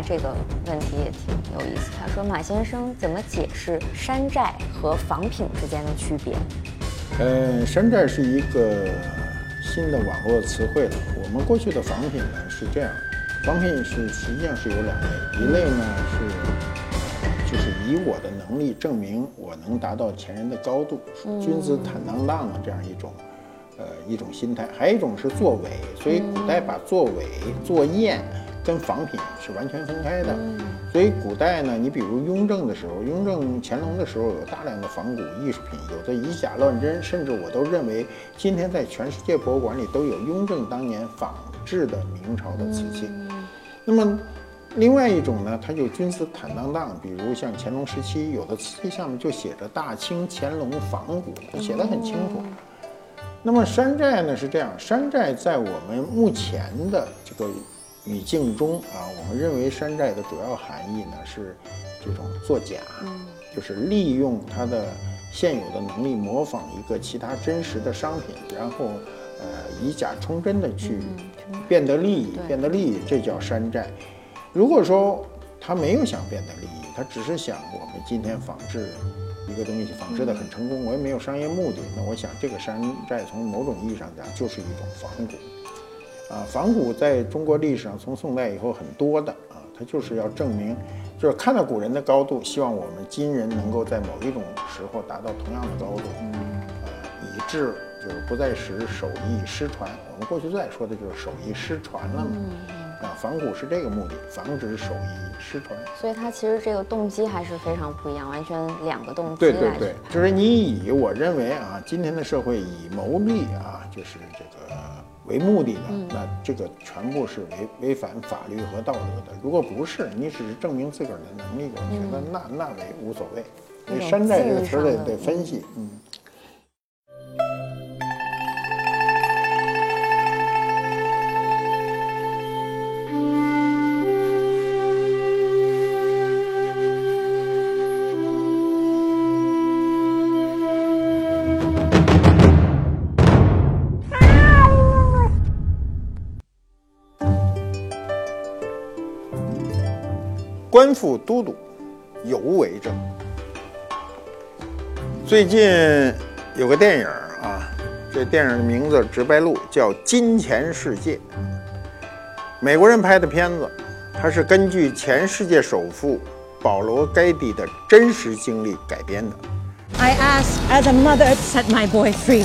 这个问题也挺有意思。他说：“马先生怎么解释山寨和仿品之间的区别？”呃，山寨是一个新的网络词汇了。我们过去的仿品呢是这样，仿品是实际上是有两类，一类呢是就是以我的能力证明我能达到前人的高度，君子坦荡荡的这样一种。呃，一种心态，还有一种是作伪，所以古代把作伪、作验跟仿品是完全分开的。所以古代呢，你比如雍正的时候，雍正、乾隆的时候有大量的仿古艺术品，有的以假乱真，甚至我都认为今天在全世界博物馆里都有雍正当年仿制的明朝的瓷器。那么，另外一种呢，它就君子坦荡荡，比如像乾隆时期有的瓷器上面就写着“大清乾隆仿古”，写的很清楚。那么山寨呢是这样，山寨在我们目前的这个语境中啊，我们认为山寨的主要含义呢是这种作假，就是利用它的现有的能力模仿一个其他真实的商品，然后呃以假充真的去变得利益，变得利益，这叫山寨。如果说他没有想变得利益，他只是想我们今天仿制。一个东西仿制的很成功，我也没有商业目的，那我想这个山寨从某种意义上讲就是一种仿古，啊，仿古在中国历史上从宋代以后很多的啊，它就是要证明，就是看到古人的高度，希望我们今人能够在某一种时候达到同样的高度，啊，以致就是不再使手艺失传。我们过去最爱说的就是手艺失传了嘛。啊，仿古是这个目的，防止手艺失传。所以它其实这个动机还是非常不一样，完全两个动机。对对对，就是你以我认为啊，今天的社会以牟利啊，就是这个为目的的，那这个全部是违违反法律和道德的。如果不是，你只是证明自个儿的能力，我觉得那那为无所谓。所以山寨这个词得得分析，嗯。官复都督，尤为正。最近有个电影啊，这电影的名字直白录叫《金钱世界》，美国人拍的片子，它是根据前世界首富保罗·盖蒂的真实经历改编的。I ask as a mother to set my boy free.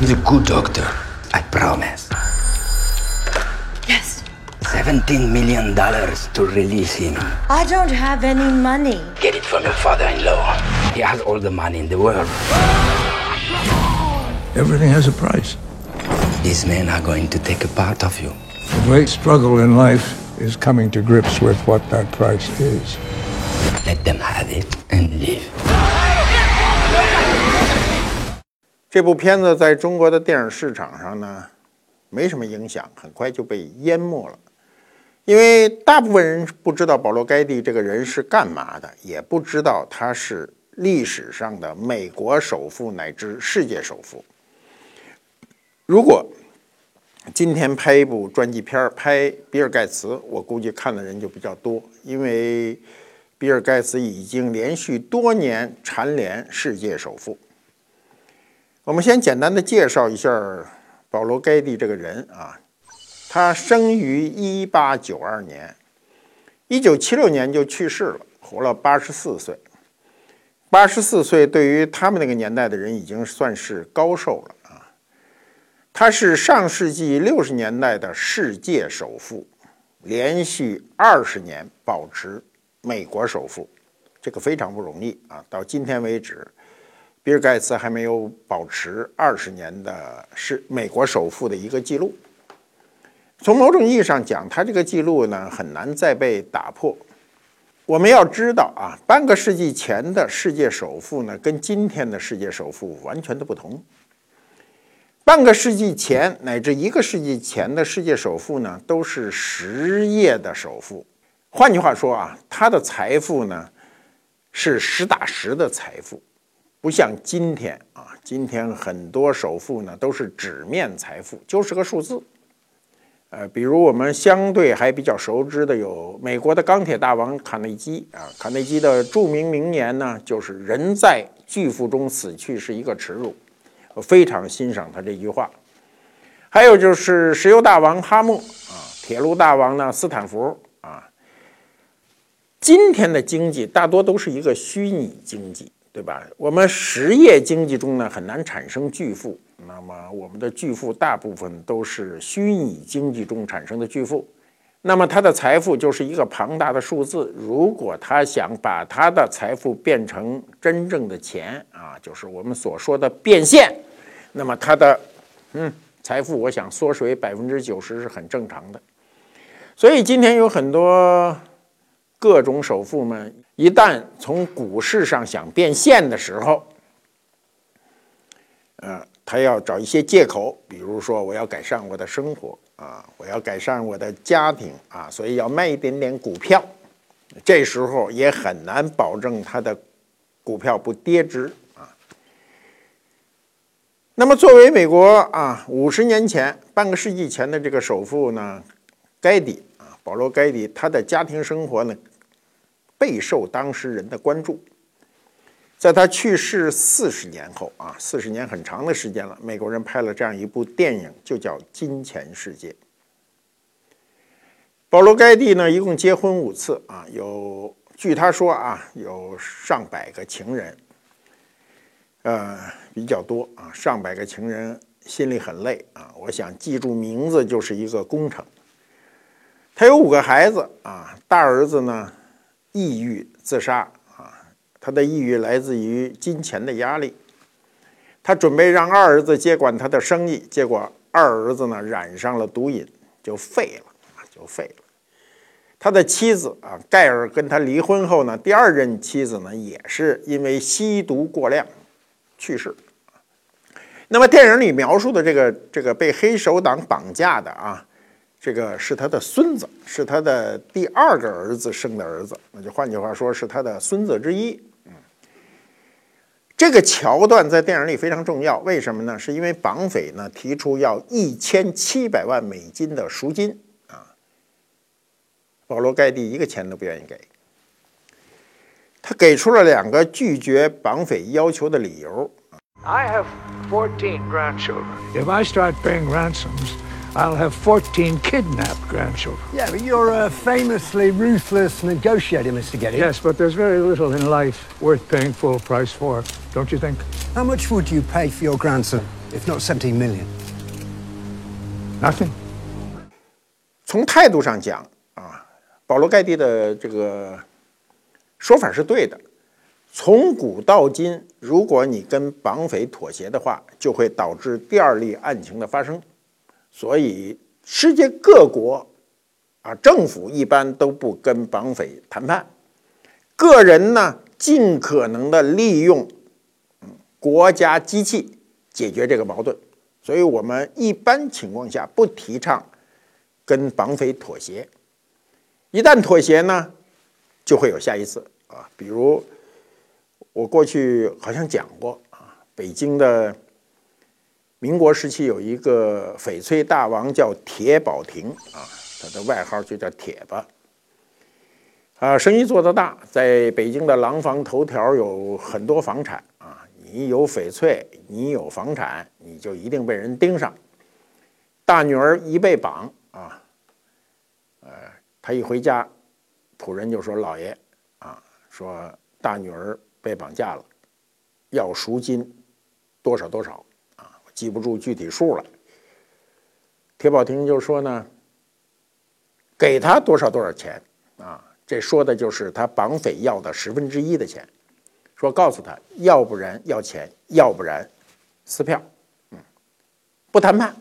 He's a good doctor, I promise. Seventeen million dollars to release him. I don't have any money. Get it from your father-in-law. He has all the money in the world. Everything has a price. These men are going to take a part of you. The great struggle in life is coming to grips with what that price is. Let them have it and live. 这部片子在中国的电影市场上呢，没什么影响，很快就被淹没了。 因为大部分人不知道保罗·盖蒂这个人是干嘛的，也不知道他是历史上的美国首富乃至世界首富。如果今天拍一部传记片拍比尔·盖茨，我估计看的人就比较多，因为比尔·盖茨已经连续多年蝉联世界首富。我们先简单的介绍一下保罗·盖蒂这个人啊。他生于一八九二年，一九七六年就去世了，活了八十四岁。八十四岁对于他们那个年代的人已经算是高寿了啊。他是上世纪六十年代的世界首富，连续二十年保持美国首富，这个非常不容易啊。到今天为止，比尔盖茨还没有保持二十年的是美国首富的一个记录。从某种意义上讲，他这个记录呢很难再被打破。我们要知道啊，半个世纪前的世界首富呢，跟今天的世界首富完全的不同。半个世纪前乃至一个世纪前的世界首富呢，都是实业的首富。换句话说啊，他的财富呢是实打实的财富，不像今天啊，今天很多首富呢都是纸面财富，就是个数字。呃，比如我们相对还比较熟知的有美国的钢铁大王卡内基啊，卡内基的著名名言呢，就是“人在巨富中死去是一个耻辱”，我非常欣赏他这句话。还有就是石油大王哈默啊，铁路大王呢斯坦福啊。今天的经济大多都是一个虚拟经济，对吧？我们实业经济中呢很难产生巨富。那么，我们的巨富大部分都是虚拟经济中产生的巨富。那么，他的财富就是一个庞大的数字。如果他想把他的财富变成真正的钱啊，就是我们所说的变现，那么他的嗯财富，我想缩水百分之九十是很正常的。所以，今天有很多各种首富们，一旦从股市上想变现的时候，呃。他要找一些借口，比如说我要改善我的生活啊，我要改善我的家庭啊，所以要卖一点点股票。这时候也很难保证他的股票不跌值啊。那么，作为美国啊五十年前、半个世纪前的这个首富呢，盖迪啊，保罗·盖迪，他的家庭生活呢备受当时人的关注。在他去世四十年后啊，四十年很长的时间了。美国人拍了这样一部电影，就叫《金钱世界》。保罗·盖蒂呢，一共结婚五次啊，有据他说啊，有上百个情人，呃，比较多啊，上百个情人心里很累啊。我想记住名字就是一个工程。他有五个孩子啊，大儿子呢，抑郁自杀啊。他的抑郁来自于金钱的压力。他准备让二儿子接管他的生意，结果二儿子呢染上了毒瘾，就废了啊，就废了。他的妻子啊，盖尔跟他离婚后呢，第二任妻子呢也是因为吸毒过量去世。那么电影里描述的这个这个被黑手党绑架的啊。这个是他的孙子，是他的第二个儿子生的儿子，那就换句话说是他的孙子之一。嗯，这个桥段在电影里非常重要，为什么呢？是因为绑匪呢提出要一千七百万美金的赎金啊，保罗盖蒂一个钱都不愿意给，他给出了两个拒绝绑匪要求的理由。I have fourteen grandchildren. If I start paying ransoms. I'll have 14 kidnapped grandchildren. Yeah, but you're a famously ruthless negotiator, Mr. Getty. Yes, but there's very little in life worth paying full price for, don't you think? How much would you pay for your grandson, if not 17 million? Nothing. 从态度上讲啊，保罗·盖蒂的这个说法是对的。从古到今，如果你跟绑匪妥协的话，就会导致第二例案情的发生。 所以，世界各国啊，政府一般都不跟绑匪谈判，个人呢，尽可能的利用国家机器解决这个矛盾。所以我们一般情况下不提倡跟绑匪妥协。一旦妥协呢，就会有下一次啊。比如我过去好像讲过啊，北京的。民国时期有一个翡翠大王叫铁宝亭啊，他的外号就叫铁吧。啊，生意做得大，在北京的廊坊头条有很多房产啊。你有翡翠，你有房产，你就一定被人盯上。大女儿一被绑啊，呃，他一回家，仆人就说：“老爷啊，说大女儿被绑架了，要赎金多少多少。”记不住具体数了。铁宝亭就说呢，给他多少多少钱啊？这说的就是他绑匪要的十分之一的钱。说告诉他，要不然要钱，要不然撕票，嗯，不谈判。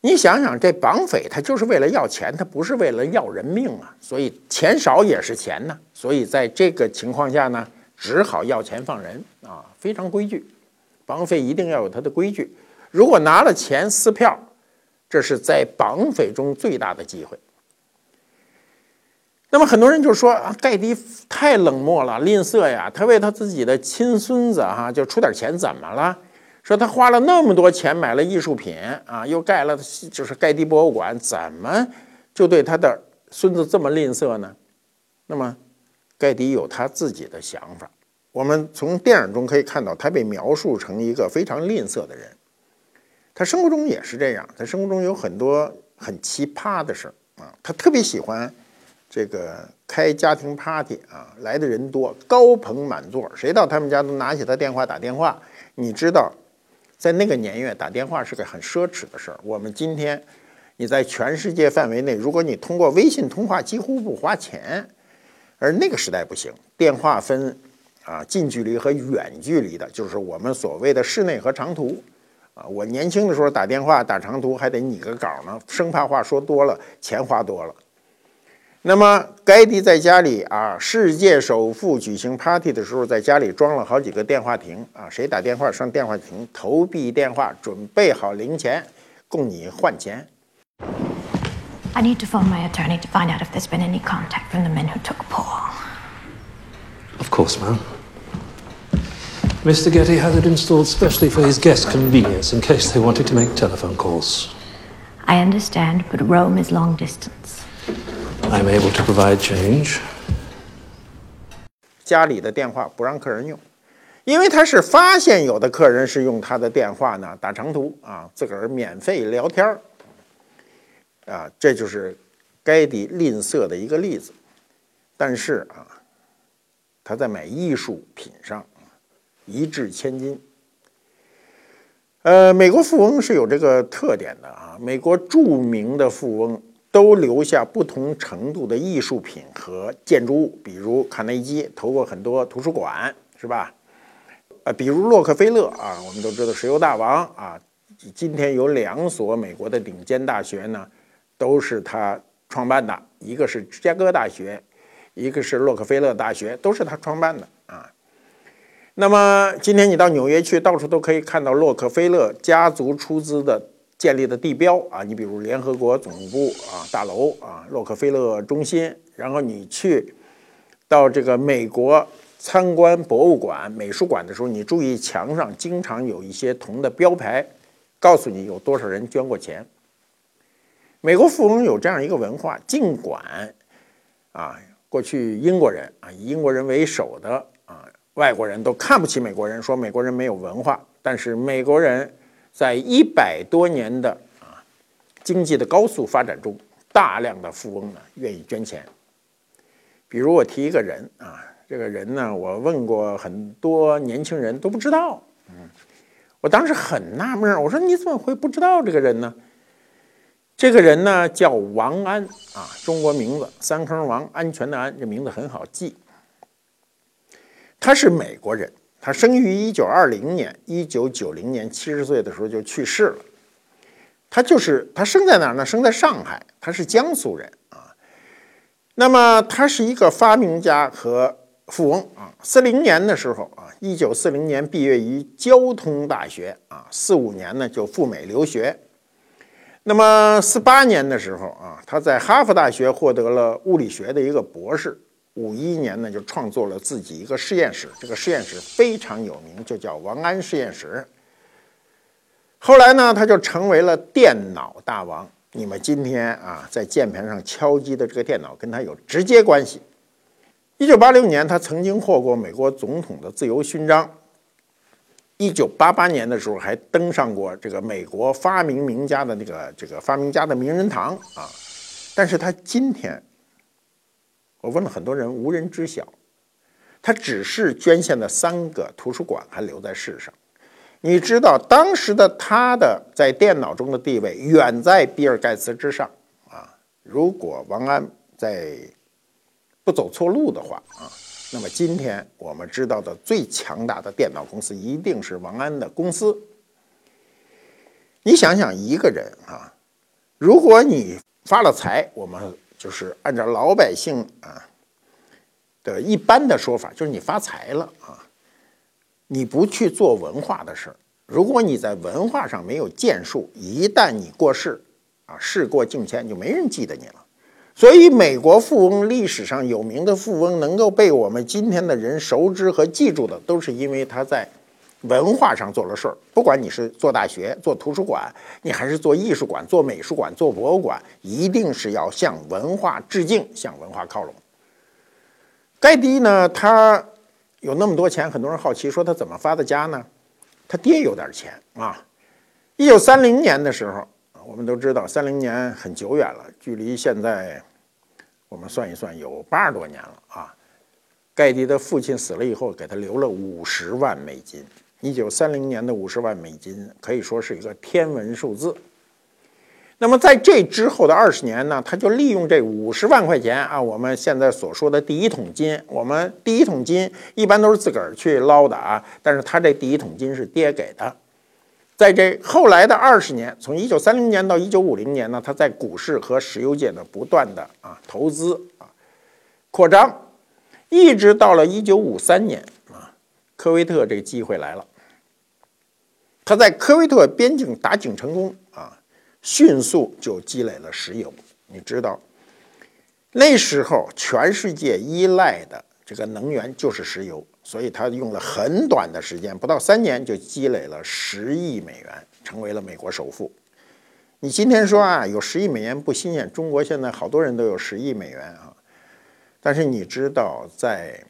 你想想，这绑匪他就是为了要钱，他不是为了要人命啊。所以钱少也是钱呢。所以在这个情况下呢，只好要钱放人啊，非常规矩。绑匪一定要有他的规矩，如果拿了钱撕票，这是在绑匪中最大的机会。那么很多人就说啊，盖迪太冷漠了，吝啬呀，他为他自己的亲孙子哈就出点钱怎么了？说他花了那么多钱买了艺术品啊，又盖了就是盖蒂博物馆，怎么就对他的孙子这么吝啬呢？那么盖迪有他自己的想法。我们从电影中可以看到，他被描述成一个非常吝啬的人。他生活中也是这样，他生活中有很多很奇葩的事儿啊。他特别喜欢这个开家庭 party 啊，来的人多，高朋满座，谁到他们家都拿起他电话打电话。你知道？在那个年月，打电话是个很奢侈的事儿。我们今天，你在全世界范围内，如果你通过微信通话，几乎不花钱。而那个时代不行，电话分啊近距离和远距离的，就是我们所谓的室内和长途。啊，我年轻的时候打电话打长途还得拟个稿呢，生怕话说多了，钱花多了。那么，盖迪在家里啊，世界首富举行 party 的时候，在家里装了好几个电话亭啊，谁打电话上电话亭投币电话，准备好零钱供你换钱。I need to phone my attorney to find out if there's been any contact from the men who took Paul. Of course, ma'am. Mr. Getty has it installed specially for his guests' convenience in case they wanted to make telephone calls. I understand, but Rome is long distance. I'm able to provide change. 家里的电话不让客人用，因为他是发现有的客人是用他的电话呢打长途啊，自个儿免费聊天儿啊，这就是该迪吝啬的一个例子。但是啊，他在买艺术品上一掷千金。呃，美国富翁是有这个特点的啊，美国著名的富翁。都留下不同程度的艺术品和建筑物，比如卡内基投过很多图书馆，是吧？呃，比如洛克菲勒啊，我们都知道石油大王啊，今天有两所美国的顶尖大学呢，都是他创办的，一个是芝加哥大学，一个是洛克菲勒大学，都是他创办的。那么今天你到纽约去，到处都可以看到洛克菲勒家族出资的。建立的地标啊，你比如联合国总部啊大楼啊，洛克菲勒中心，然后你去到这个美国参观博物馆、美术馆的时候，你注意墙上经常有一些铜的标牌，告诉你有多少人捐过钱。美国富翁有这样一个文化，尽管啊，过去英国人啊以英国人为首的外国人都看不起美国人，说美国人没有文化，但是美国人。在一百多年的啊经济的高速发展中，大量的富翁呢愿意捐钱。比如我提一个人啊，这个人呢，我问过很多年轻人都不知道。嗯，我当时很纳闷，我说你怎么会不知道这个人呢？这个人呢叫王安啊，中国名字三坑王，安全的安，这名字很好记。他是美国人。他生于一九二零年，一九九零年七十岁的时候就去世了。他就是他生在哪儿呢？生在上海，他是江苏人啊。那么他是一个发明家和富翁啊。四零年的时候啊，一九四零年毕业于交通大学啊，四五年呢就赴美留学。那么四八年的时候啊，他在哈佛大学获得了物理学的一个博士。五一年呢，就创作了自己一个实验室，这个实验室非常有名，就叫王安实验室。后来呢，他就成为了电脑大王。你们今天啊，在键盘上敲击的这个电脑，跟他有直接关系。一九八六年，他曾经获过美国总统的自由勋章。一九八八年的时候，还登上过这个美国发明名家的那个这个发明家的名人堂啊。但是他今天。我问了很多人，无人知晓。他只是捐献的三个图书馆还留在世上。你知道当时的他的在电脑中的地位远在比尔盖茨之上啊！如果王安在不走错路的话啊，那么今天我们知道的最强大的电脑公司一定是王安的公司。你想想，一个人啊，如果你发了财，我们。就是按照老百姓啊的一般的说法，就是你发财了啊，你不去做文化的事儿。如果你在文化上没有建树，一旦你过世啊，事过境迁，就没人记得你了。所以，美国富翁历史上有名的富翁，能够被我们今天的人熟知和记住的，都是因为他在文化上做了事儿，不管你是做大学、做图书馆，你还是做艺术馆、做美术馆、做博物馆，一定是要向文化致敬，向文化靠拢。盖蒂呢，他有那么多钱，很多人好奇说他怎么发的家呢？他爹有点钱啊。一九三零年的时候，我们都知道，三零年很久远了，距离现在我们算一算，有八十多年了啊。盖蒂的父亲死了以后，给他留了五十万美金。一九三零年的五十万美金可以说是一个天文数字。那么在这之后的二十年呢，他就利用这五十万块钱啊，我们现在所说的第一桶金，我们第一桶金一般都是自个儿去捞的啊，但是他这第一桶金是爹给的。在这后来的二十年，从一九三零年到一九五零年呢，他在股市和石油界的不断的啊投资啊扩张。一直到了一九五三年啊，科威特这个机会来了。他在科威特边境打井成功啊，迅速就积累了石油。你知道，那时候全世界依赖的这个能源就是石油，所以他用了很短的时间，不到三年就积累了十亿美元，成为了美国首富。你今天说啊，有十亿美元不新鲜，中国现在好多人都有十亿美元啊。但是你知道，在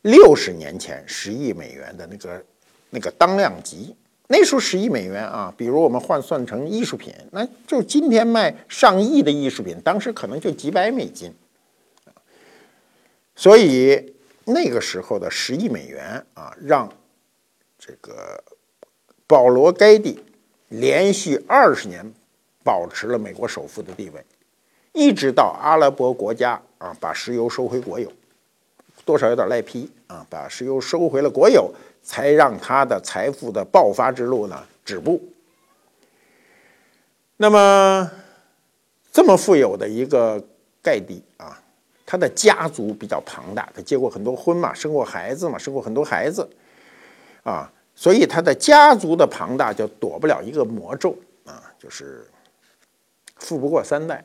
六十年前，十亿美元的那个那个当量级，那时候十亿美元啊，比如我们换算成艺术品，那就今天卖上亿的艺术品，当时可能就几百美金。所以那个时候的十亿美元啊，让这个保罗·盖蒂连续二十年保持了美国首富的地位。一直到阿拉伯国家啊把石油收回国有，多少有点赖皮啊，把石油收回了国有，才让他的财富的爆发之路呢止步。那么这么富有的一个盖蒂啊，他的家族比较庞大，他结过很多婚嘛，生过孩子嘛，生过很多孩子啊，所以他的家族的庞大就躲不了一个魔咒啊，就是富不过三代。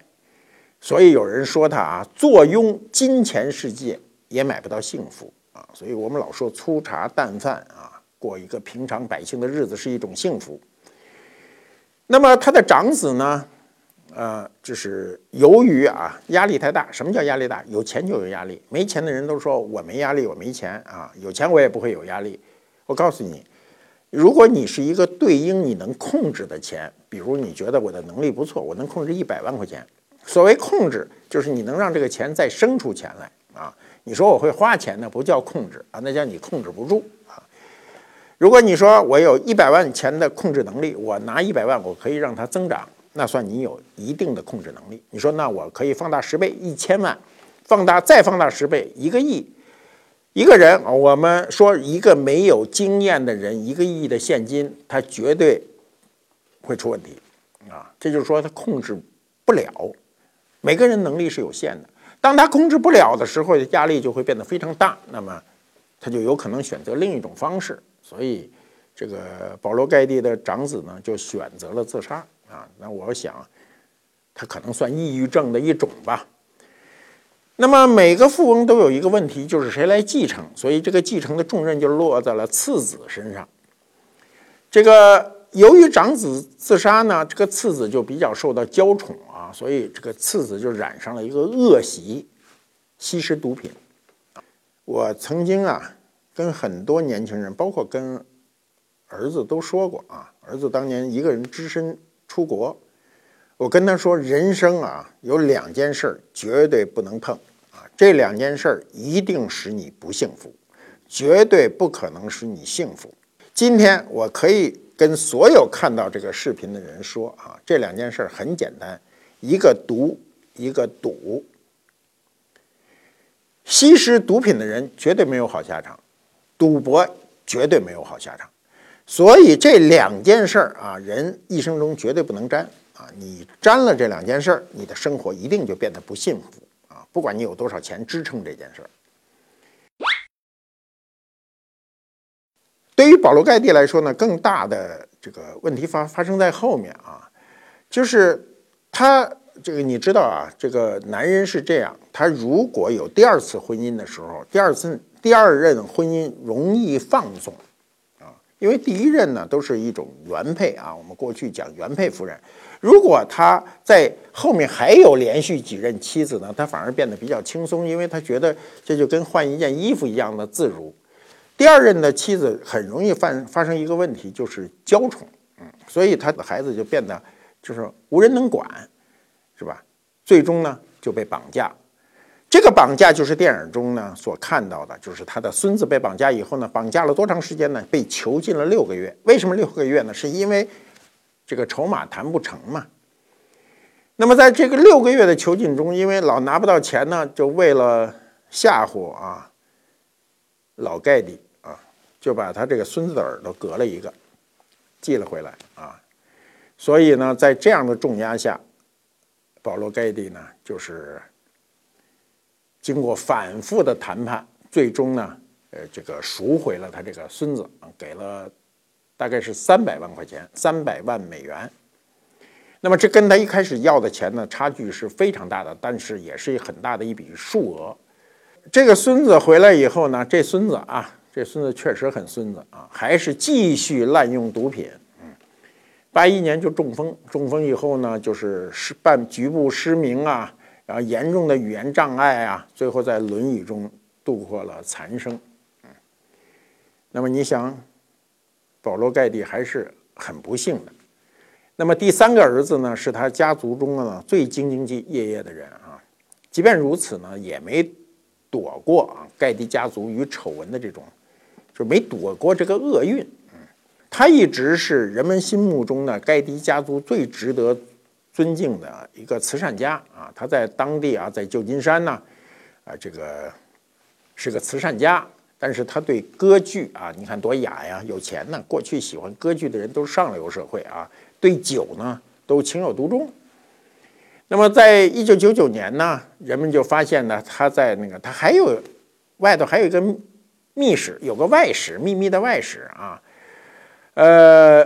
所以有人说他啊，坐拥金钱世界也买不到幸福啊。所以我们老说粗茶淡饭啊，过一个平常百姓的日子是一种幸福。那么他的长子呢，呃，就是由于啊压力太大。什么叫压力大？有钱就有压力，没钱的人都说我没压力，我没钱啊。有钱我也不会有压力。我告诉你，如果你是一个对应你能控制的钱，比如你觉得我的能力不错，我能控制一百万块钱。所谓控制，就是你能让这个钱再生出钱来啊！你说我会花钱呢，不叫控制啊，那叫你控制不住啊。如果你说我有一百万钱的控制能力，我拿一百万，我可以让它增长，那算你有一定的控制能力。你说那我可以放大十倍，一千万，放大再放大十倍，一个亿，一个人，我们说一个没有经验的人，一个亿的现金，他绝对会出问题啊！这就是说他控制不了。每个人能力是有限的，当他控制不了的时候，压力就会变得非常大，那么他就有可能选择另一种方式。所以，这个保罗·盖蒂的长子呢，就选择了自杀啊。那我想，他可能算抑郁症的一种吧。那么每个富翁都有一个问题，就是谁来继承？所以这个继承的重任就落在了次子身上。这个。由于长子自杀呢，这个次子就比较受到娇宠所以这个次子就染上了一个恶习，吸食毒品。我曾经啊，跟很多年轻人，包括跟儿子都说过啊，儿子当年一个人只身出国，我跟他说，人生啊有两件事绝对不能碰啊，这两件事一定使你不幸福，绝对不可能使你幸福。今天我可以。跟所有看到这个视频的人说啊，这两件事很简单，一个毒，一个赌。吸食毒品的人绝对没有好下场，赌博绝对没有好下场。所以这两件事儿啊，人一生中绝对不能沾啊！你沾了这两件事儿，你的生活一定就变得不幸福啊！不管你有多少钱支撑这件事儿。对于保罗·盖蒂来说呢，更大的这个问题发发生在后面啊，就是他这个你知道啊，这个男人是这样，他如果有第二次婚姻的时候，第二次第二任婚姻容易放纵啊因为第一任呢都是一种原配啊，我们过去讲原配夫人。如果他在后面还有连续几任妻子呢，他反而变得比较轻松，因为他觉得这就跟换一件衣服一样的自如。第二任的妻子很容易犯发生一个问题，就是娇宠，嗯，所以他的孩子就变得就是无人能管，是吧？最终呢就被绑架。这个绑架就是电影中呢所看到的，就是他的孙子被绑架以后呢，绑架了多长时间呢？被囚禁了六个月。为什么六个月呢？是因为这个筹码谈不成嘛。那么在这个六个月的囚禁中，因为老拿不到钱呢，就为了吓唬啊老盖蒂啊，就把他这个孙子的耳朵割了一个，寄了回来啊。所以呢，在这样的重压下，保罗盖蒂呢就是。经过反复的谈判，最终呢，呃，这个赎回了他这个孙子，给了大概是三百万块钱，三百万美元。那么这跟他一开始要的钱呢，差距是非常大的，但是也是很大的一笔数额。这个孙子回来以后呢，这孙子啊，这孙子确实很孙子啊，还是继续滥用毒品。八一年就中风，中风以后呢，就是失半局部失明啊。然后严重的语言障碍啊，最后在轮椅中度过了残生。那么你想，保罗盖蒂还是很不幸的。那么第三个儿子呢，是他家族中呢最兢兢业业的人啊。即便如此呢，也没躲过啊盖蒂家族与丑闻的这种，就没躲过这个厄运。他一直是人们心目中的盖蒂家族最值得。尊敬的一个慈善家啊，他在当地啊，在旧金山呢，啊，这个是个慈善家，但是他对歌剧啊，你看多雅呀，有钱呢。过去喜欢歌剧的人都是上流社会啊，对酒呢都情有独钟。那么，在一九九九年呢，人们就发现呢，他在那个他还有外头还有一个密室，有个外室，秘密的外室啊。呃，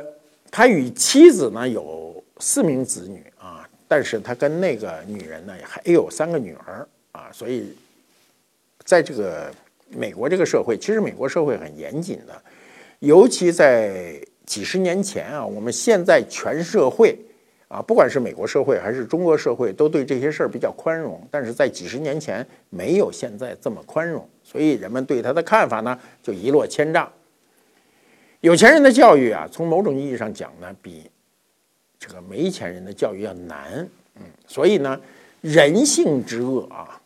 他与妻子呢有四名子女啊。但是他跟那个女人呢，还有三个女儿啊，所以在这个美国这个社会，其实美国社会很严谨的，尤其在几十年前啊，我们现在全社会啊，不管是美国社会还是中国社会，都对这些事儿比较宽容，但是在几十年前没有现在这么宽容，所以人们对他的看法呢，就一落千丈。有钱人的教育啊，从某种意义上讲呢，比。这个没钱人的教育要难，嗯，所以呢，人性之恶啊，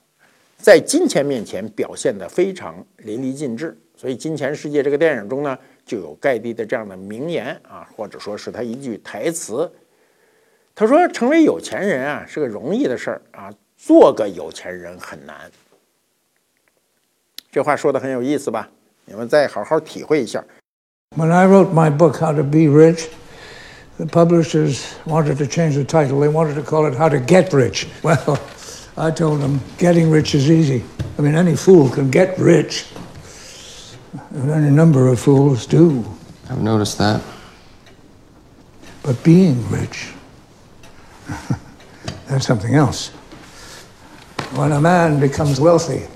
在金钱面前表现的非常淋漓尽致。所以，《金钱世界》这个电影中呢，就有盖蒂的这样的名言啊，或者说是他一句台词。他说：“成为有钱人啊，是个容易的事儿啊，做个有钱人很难。”这话说的很有意思吧？你们再好好体会一下。When I wrote my book, How to Be Rich. the publishers wanted to change the title. They wanted to call it How to Get Rich. Well, I told them getting rich is easy. I mean, any fool can get rich. And any number of fools do. I've noticed that. But being rich, that's something else. When a man becomes wealthy,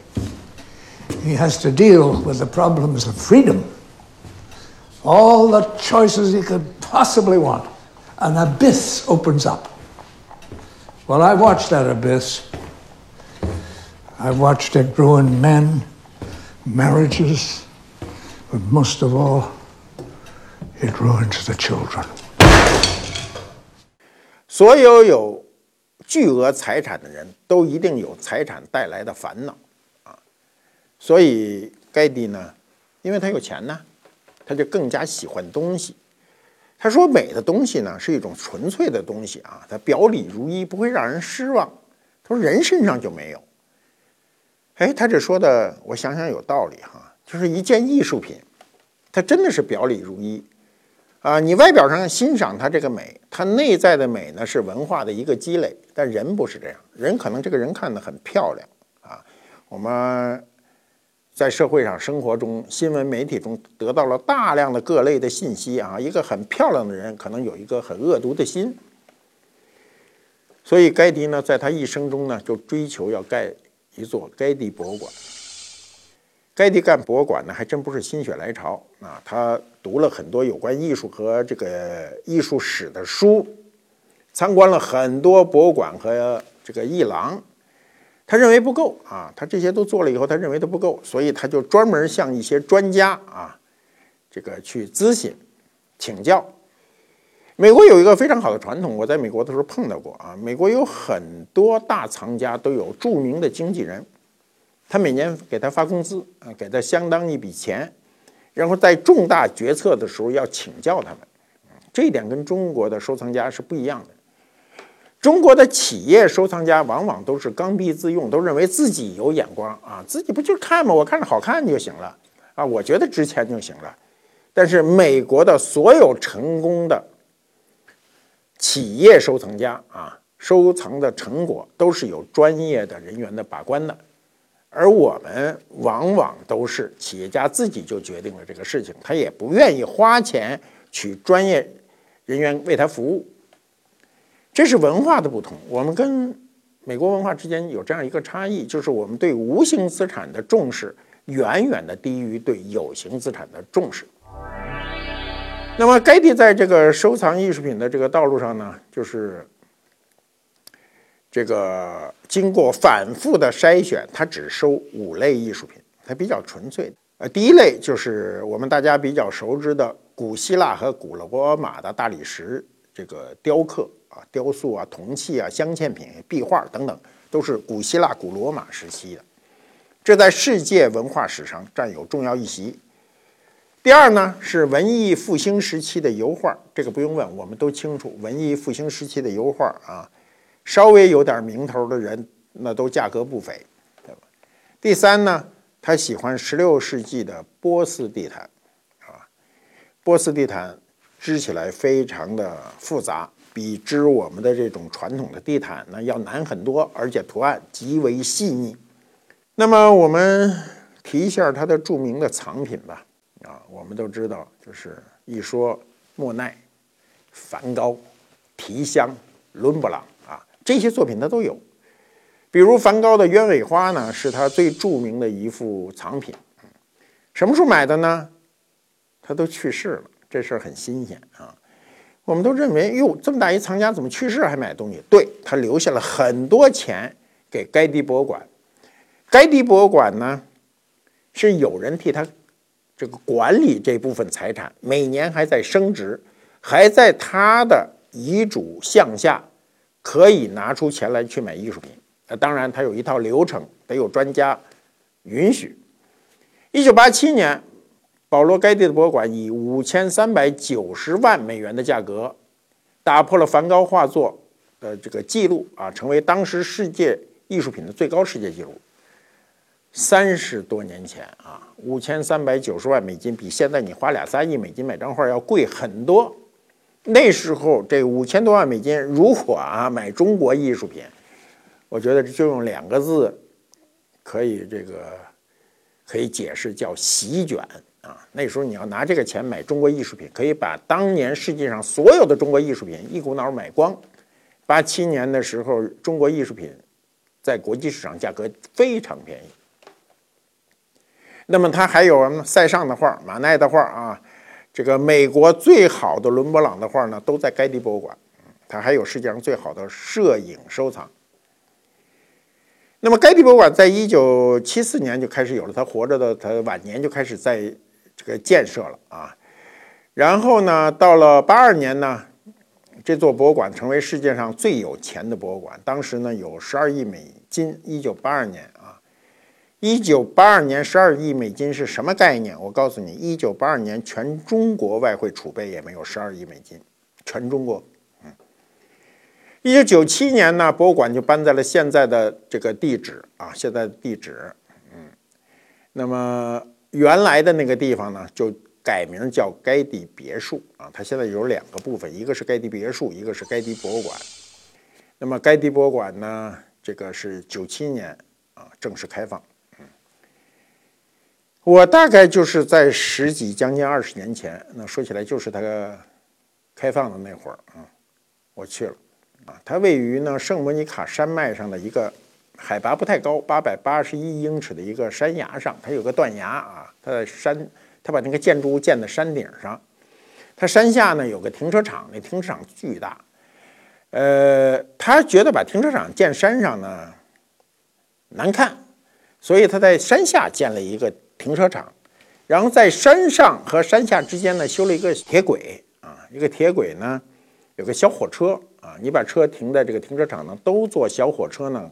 he has to deal with the problems of freedom all the choices he could possibly want. An abyss opens up. Well, I watched that abyss. I watched it ruin men, marriages, but most of all, it ruins the children. 所有有巨额财产的人都一定有财产带来的烦恼啊，所以盖蒂呢，因为他有钱呢， 他就更加喜欢东西。他说：“美的东西呢，是一种纯粹的东西啊，它表里如一，不会让人失望。”他说：“人身上就没有。”哎，他这说的，我想想有道理哈。就是一件艺术品，它真的是表里如一啊。你外表上欣赏它这个美，它内在的美呢是文化的一个积累。但人不是这样，人可能这个人看的很漂亮啊，我们。在社会上、生活中、新闻媒体中得到了大量的各类的信息啊，一个很漂亮的人可能有一个很恶毒的心，所以盖迪呢，在他一生中呢，就追求要盖一座盖蒂博物馆。该地干博物馆呢，还真不是心血来潮。啊，他读了很多有关艺术和这个艺术史的书，参观了很多博物馆和这个艺廊，他认为不够啊，他这些都做了以后，他认为都不够，所以他就专门向一些专家啊，这个去咨询、请教。美国有一个非常好的传统，我在美国的时候碰到过啊，美国有很多大藏家都有著名的经纪人。他每年给他发工资啊，给他相当一笔钱，然后在重大决策的时候要请教他们，这一点跟中国的收藏家是不一样的。中国的企业收藏家往往都是刚愎自用，都认为自己有眼光啊，自己不就是看吗？我看着好看就行了啊，我觉得值钱就行了。但是美国的所有成功的企业收藏家啊，收藏的成果都是有专业的人员的把关的。而我们往往都是企业家自己就决定了这个事情，他也不愿意花钱去专业人员为他服务。这是文化的不同，我们跟美国文化之间有这样一个差异，就是我们对无形资产的重视远远的低于对有形资产的重视。那么，该地在这个收藏艺术品的这个道路上呢，就是。这个经过反复的筛选，它只收五类艺术品，它比较纯粹。呃，第一类就是我们大家比较熟知的古希腊和古罗马的大理石这个雕刻啊、雕塑啊、铜器啊、镶嵌品、壁画等等，都是古希腊、古罗马时期的，这在世界文化史上占有重要一席。第二呢，是文艺复兴时期的油画，这个不用问，我们都清楚，文艺复兴时期的油画啊。稍微有点名头的人，那都价格不菲，对吧？第三呢，他喜欢十六世纪的波斯地毯，啊，波斯地毯织起来非常的复杂，比织我们的这种传统的地毯呢要难很多，而且图案极为细腻。那么我们提一下他的著名的藏品吧，啊，我们都知道，就是一说莫奈、梵高、提香、伦勃朗啊。这些作品他都有，比如梵高的鸢尾花呢，是他最著名的一幅藏品。什么时候买的呢？他都去世了，这事儿很新鲜啊。我们都认为，哟，这么大一藏家怎么去世还买东西？对他留下了很多钱给该地博物馆。该地博物馆呢，是有人替他这个管理这部分财产，每年还在升值，还在他的遗嘱项下。可以拿出钱来去买艺术品，那当然他有一套流程，得有专家允许。一九八七年，保罗·盖蒂的博物馆以五千三百九十万美元的价格，打破了梵高画作的这个记录啊，成为当时世界艺术品的最高世界纪录。三十多年前啊，五千三百九十万美金比现在你花俩三亿美金买张画要贵很多。那时候这五千多万美金，如果啊买中国艺术品，我觉得就用两个字，可以这个可以解释叫席卷啊。那时候你要拿这个钱买中国艺术品，可以把当年世界上所有的中国艺术品一股脑买光。八七年的时候，中国艺术品在国际市场价格非常便宜。那么它还有塞尚的画、马奈的画啊？这个美国最好的伦勃朗的画呢，都在该地博物馆。它还有世界上最好的摄影收藏。那么，该地博物馆在一九七四年就开始有了，他活着的他晚年就开始在这个建设了啊。然后呢，到了八二年呢，这座博物馆成为世界上最有钱的博物馆。当时呢，有十二亿美金。一九八二年啊。一九八二年十二亿美金是什么概念？我告诉你，一九八二年全中国外汇储备也没有十二亿美金，全中国。嗯，一九九七年呢，博物馆就搬在了现在的这个地址啊，现在的地址。嗯，那么原来的那个地方呢，就改名叫该地别墅啊。它现在有两个部分，一个是该地别墅，一个是该地博物馆。那么该地博物馆呢，这个是九七年啊正式开放。我大概就是在十几将近二十年前，那说起来就是它开放的那会儿啊，我去了啊。它位于呢圣莫尼卡山脉上的一个海拔不太高，八百八十一英尺的一个山崖上，它有个断崖啊，它在山，它把那个建筑物建在山顶上，它山下呢有个停车场，那停车场巨大，呃，他觉得把停车场建山上呢难看，所以他在山下建了一个停车场，然后在山上和山下之间呢修了一个铁轨啊，一个铁轨呢有个小火车啊，你把车停在这个停车场呢，都坐小火车呢。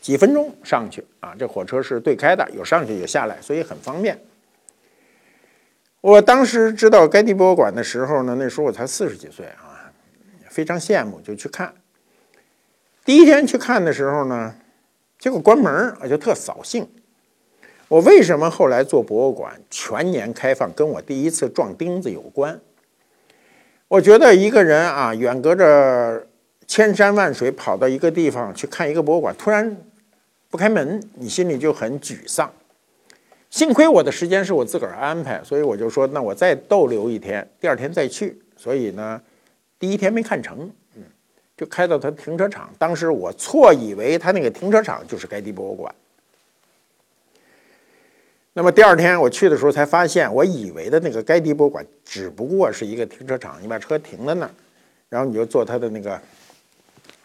几分钟上去啊！这火车是对开的，有上去有下来，所以很方便。我当时知道该地博物馆的时候呢，那时候我才四十几岁啊，非常羡慕，就去看。第一天去看的时候呢，结果关门，我就特扫兴。我为什么后来做博物馆全年开放，跟我第一次撞钉子有关？我觉得一个人啊，远隔着千山万水跑到一个地方去看一个博物馆，突然。不开门，你心里就很沮丧。幸亏我的时间是我自个儿安排，所以我就说，那我再逗留一天，第二天再去。所以呢，第一天没看成，嗯，就开到他停车场。当时我错以为他那个停车场就是该地博物馆。那么第二天我去的时候才发现，我以为的那个该地博物馆只不过是一个停车场，你把车停在那儿，然后你就坐他的那个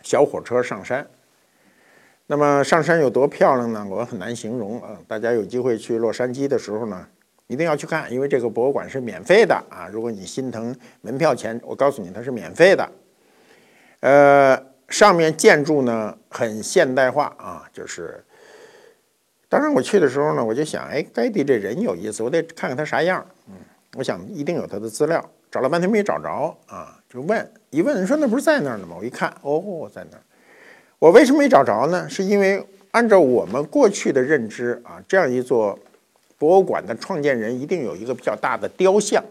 小火车上山。那么上山有多漂亮呢？我很难形容啊！大家有机会去洛杉矶的时候呢，一定要去看，因为这个博物馆是免费的啊！如果你心疼门票钱，我告诉你它是免费的。呃，上面建筑呢很现代化啊，就是。当然我去的时候呢，我就想，哎，该地这人有意思，我得看看他啥样。嗯，我想一定有他的资料，找了半天没找着啊，就问一问，说那不是在那儿呢吗？我一看，哦，在那儿。我为什么没找着呢？是因为按照我们过去的认知啊，这样一座博物馆的创建人一定有一个比较大的雕像，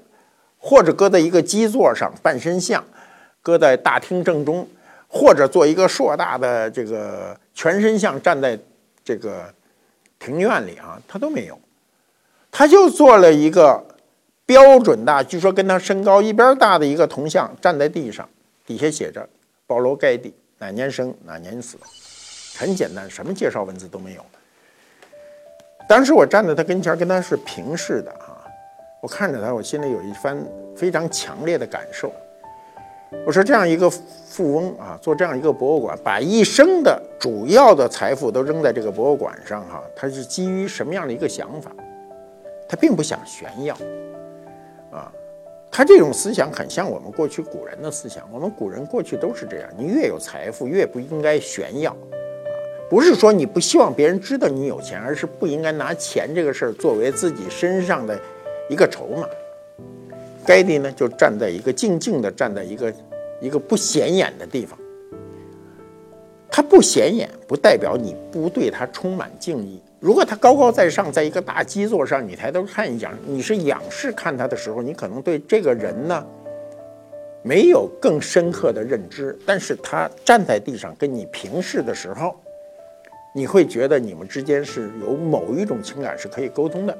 或者搁在一个基座上半身像，搁在大厅正中，或者做一个硕大的这个全身像站在这个庭院里啊，他都没有，他就做了一个标准大，据说跟他身高一边大的一个铜像站在地上，底下写着保罗盖蒂。哪年生哪年死，很简单，什么介绍文字都没有。当时我站在他跟前，跟他是平视的啊，我看着他，我心里有一番非常强烈的感受。我说这样一个富翁啊，做这样一个博物馆，把一生的主要的财富都扔在这个博物馆上哈，他是基于什么样的一个想法？他并不想炫耀。他这种思想很像我们过去古人的思想。我们古人过去都是这样：你越有财富，越不应该炫耀，啊，不是说你不希望别人知道你有钱，而是不应该拿钱这个事儿作为自己身上的一个筹码。该地呢，就站在一个静静的站在一个一个不显眼的地方。他不显眼，不代表你不对他充满敬意。如果他高高在上，在一个大基座上，你抬头看一眼，你是仰视看他的时候，你可能对这个人呢没有更深刻的认知。但是他站在地上跟你平视的时候，你会觉得你们之间是有某一种情感是可以沟通的。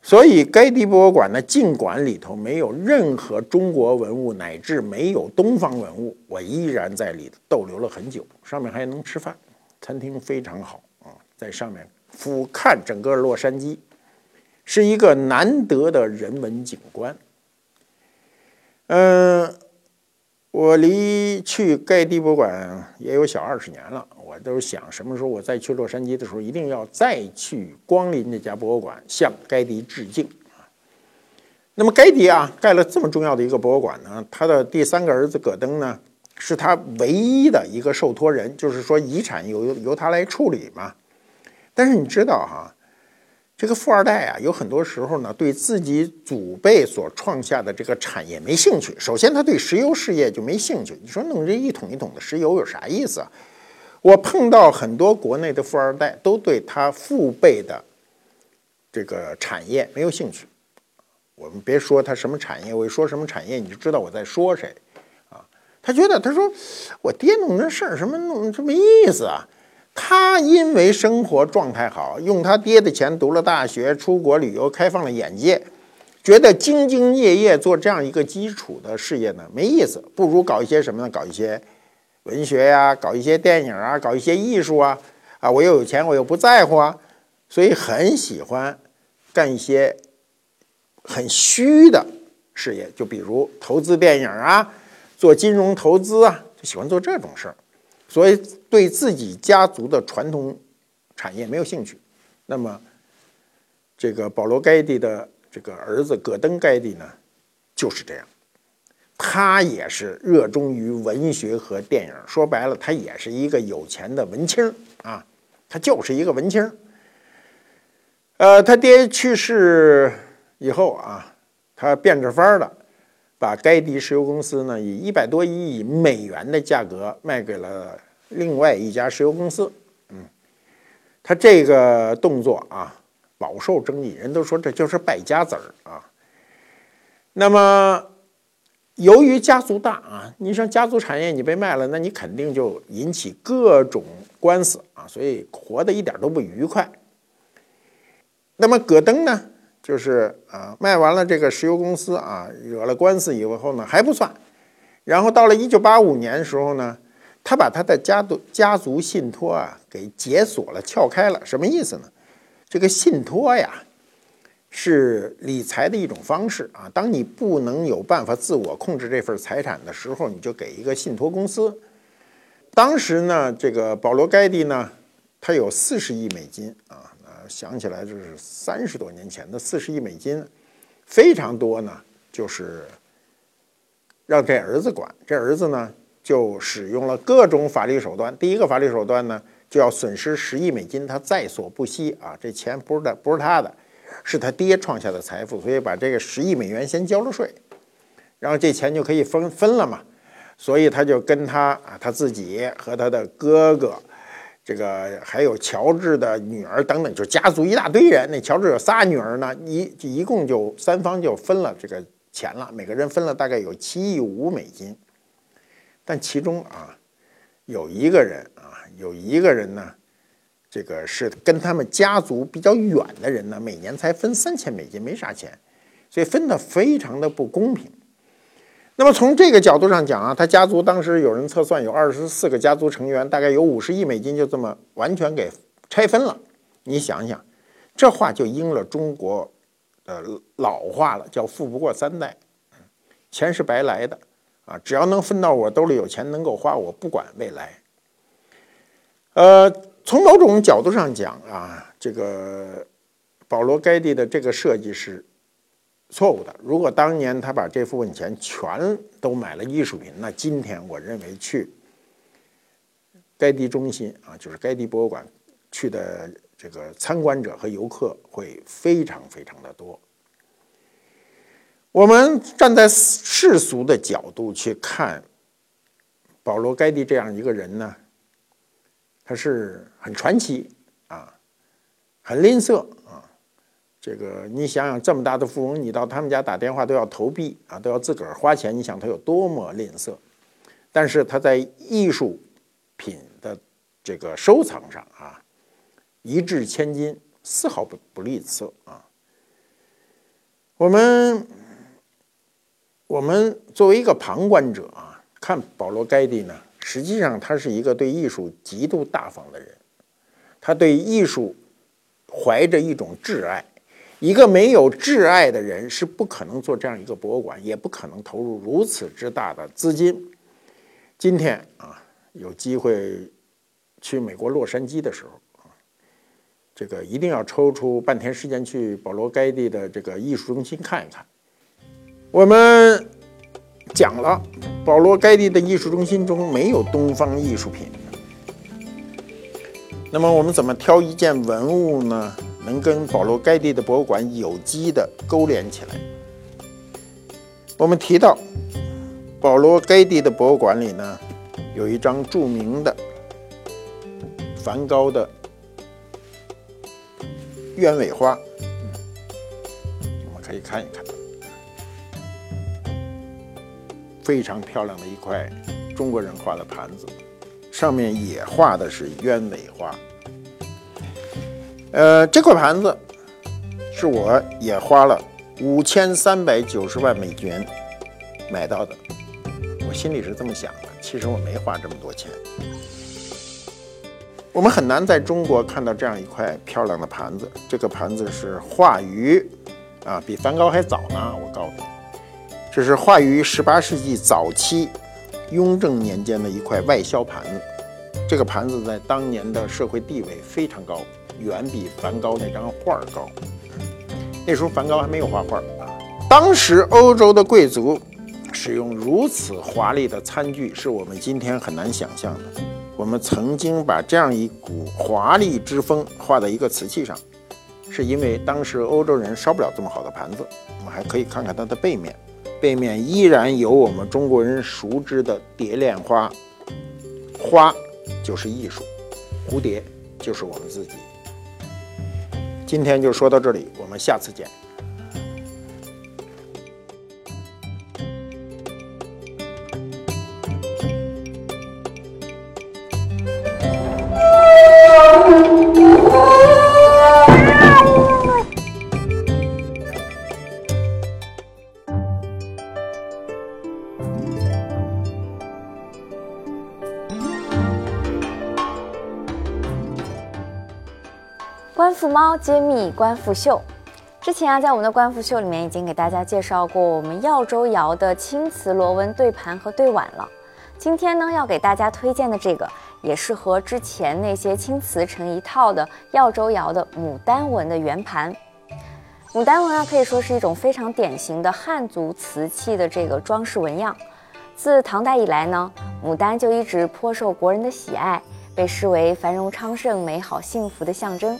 所以，该地博物馆呢，尽管里头没有任何中国文物，乃至没有东方文物，我依然在里头逗留了很久。上面还能吃饭。餐厅非常好啊，在上面俯瞰整个洛杉矶，是一个难得的人文景观。嗯，我离去盖地博物馆也有小二十年了，我都想什么时候我再去洛杉矶的时候，一定要再去光临这家博物馆，向盖迪致敬啊。那么盖迪啊，盖了这么重要的一个博物馆呢，他的第三个儿子葛登呢？是他唯一的一个受托人，就是说遗产由由他来处理嘛。但是你知道哈，这个富二代啊，有很多时候呢，对自己祖辈所创下的这个产业没兴趣。首先，他对石油事业就没兴趣。你说弄这一桶一桶的石油有啥意思啊？我碰到很多国内的富二代，都对他父辈的这个产业没有兴趣。我们别说他什么产业，我一说什么产业，你就知道我在说谁。他觉得，他说我爹弄这事儿什么弄这没意思啊。他因为生活状态好，用他爹的钱读了大学，出国旅游，开放了眼界，觉得兢兢业业做这样一个基础的事业呢没意思，不如搞一些什么呢？搞一些文学呀，搞一些电影啊，搞一些艺术啊，啊，我又有钱，我又不在乎啊，所以很喜欢干一些很虚的事业，就比如投资电影啊，做金融投资啊，就喜欢做这种事儿，所以对自己家族的传统产业没有兴趣。那么，这个保罗·盖蒂的这个儿子葛登·盖蒂呢，就是这样。他也是热衷于文学和电影，说白了，他也是一个有钱的文青啊，他就是一个文青。呃，他爹去世以后啊，他变着法儿的把该地石油公司呢以一百多亿美元的价格卖给了另外一家石油公司。嗯，他这个动作啊，饱受争议，人都说这就是败家子儿啊。那么。由于家族大啊，你像家族产业你被卖了，那你肯定就引起各种官司啊，所以活得一点都不愉快。那么戈登呢，就是啊卖完了这个石油公司啊，惹了官司以后呢还不算，然后到了一九八五年的时候呢，他把他的家族家族信托啊给解锁了、撬开了，什么意思呢？这个信托呀。是理财的一种方式啊！当你不能有办法自我控制这份财产的时候，你就给一个信托公司。当时呢，这个保罗·盖蒂呢，他有四十亿美金啊，想起来就是三十多年前的四十亿美金，非常多呢，就是让这儿子管。这儿子呢，就使用了各种法律手段。第一个法律手段呢，就要损失十亿美金，他在所不惜啊！这钱不是的，不是他的。是他爹创下的财富，所以把这个十亿美元先交了税，然后这钱就可以分分了嘛。所以他就跟他啊，他自己和他的哥哥，这个还有乔治的女儿等等，就家族一大堆人。那乔治有仨女儿呢，一一共就三方就分了这个钱了，每个人分了大概有七亿五美金。但其中啊，有一个人啊，有一个人呢。这个是跟他们家族比较远的人呢，每年才分三千美金，没啥钱，所以分的非常的不公平。那么从这个角度上讲啊，他家族当时有人测算有二十四个家族成员，大概有五十亿美金就这么完全给拆分了。你想想，这话就应了中国的老话了，叫富不过三代，钱是白来的啊，只要能分到我兜里有钱能够花，我不管未来。呃。从某种角度上讲啊，这个保罗·盖蒂的这个设计是错误的。如果当年他把这部分钱全都买了艺术品，那今天我认为去盖蒂中心啊，就是盖蒂博物馆去的这个参观者和游客会非常非常的多。我们站在世俗的角度去看保罗·盖蒂这样一个人呢？他是很传奇啊，很吝啬。这个你想想，这么大的富翁，你到他们家打电话都要投币啊，都要自个儿花钱。你想他有多么吝啬？但是他在艺术品的这个收藏上啊，一掷千金，丝毫不不吝啬啊。我们我们作为一个旁观者啊，看保罗·盖蒂呢。实际上，他是一个对艺术极度大方的人，他对艺术怀着一种挚爱。一个没有挚爱的人是不可能做这样一个博物馆，也不可能投入如此之大的资金。今天啊，有机会去美国洛杉矶的时候啊，这个一定要抽出半天时间去保罗·盖蒂的这个艺术中心看一看。我们。讲了，保罗·盖蒂的艺术中心中没有东方艺术品。那么我们怎么挑一件文物呢？能跟保罗·盖蒂的博物馆有机的勾连起来？我们提到，保罗·盖蒂的博物馆里呢，有一张著名的梵高的鸢尾花，我们可以看一看。非常漂亮的一块中国人画的盘子，上面也画的是鸢尾花。呃，这块盘子是我也花了五千三百九十万美元买到的。我心里是这么想的：其实我没花这么多钱。我们很难在中国看到这样一块漂亮的盘子。这个盘子是画于，啊，比梵高还早呢。我告诉你，这是画于18世纪早期雍正年间的一块外销盘子。这个盘子在当年的社会地位非常高，远比梵高那张画高。那时候梵高还没有画画啊。当时欧洲的贵族使用如此华丽的餐具，是我们今天很难想象的。我们曾经把这样一股华丽之风画在一个瓷器上，是因为当时欧洲人烧不了这么好的盘子。我们还可以看看它的背面，背面依然有我们中国人熟知的蝶恋花，花就是艺术，蝴蝶就是我们自己。今天就说到这里，我们下次见。揭秘官复秀。之前啊，在我们的官复秀里面已经给大家介绍过我们耀州窑的青瓷螺纹对盘和对碗了。今天呢，要给大家推荐的这个，也是和之前那些青瓷成一套的耀州窑的牡丹纹的圆盘。牡丹纹啊，可以说是一种非常典型的汉族瓷器的这个装饰纹样。自唐代以来呢，牡丹就一直颇受国人的喜爱，被视为繁荣昌盛、美好幸福的象征。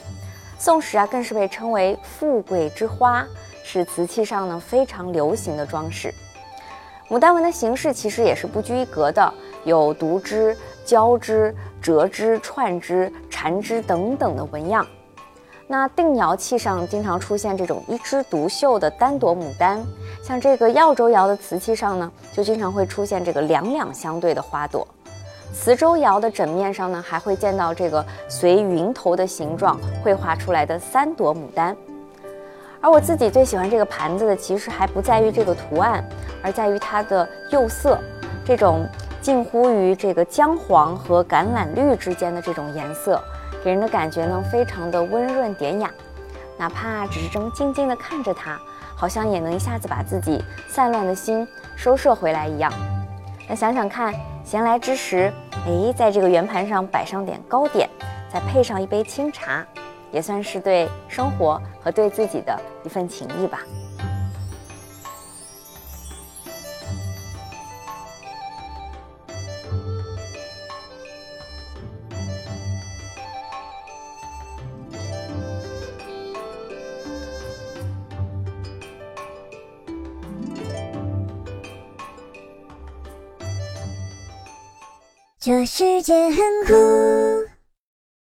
宋时啊，更是被称为富贵之花，是瓷器上呢非常流行的装饰。牡丹纹的形式其实也是不拘一格的，有独枝、交枝、折枝、串枝、缠枝等等的纹样。那定窑器上经常出现这种一枝独秀的单朵牡丹，像这个耀州窑的瓷器上呢，就经常会出现这个两两相对的花朵。磁州窑的枕面上呢，还会见到这个随云头的形状绘画出来的三朵牡丹。而我自己最喜欢这个盘子的，其实还不在于这个图案，而在于它的釉色，这种近乎于这个姜黄和橄榄绿之间的这种颜色，给人的感觉呢，非常的温润典雅。哪怕只是这么静静地看着它，好像也能一下子把自己散乱的心收摄回来一样。那想想看。闲来之时，哎，在这个圆盘上摆上点糕点，再配上一杯清茶，也算是对生活和对自己的一份情谊吧。这世界很酷。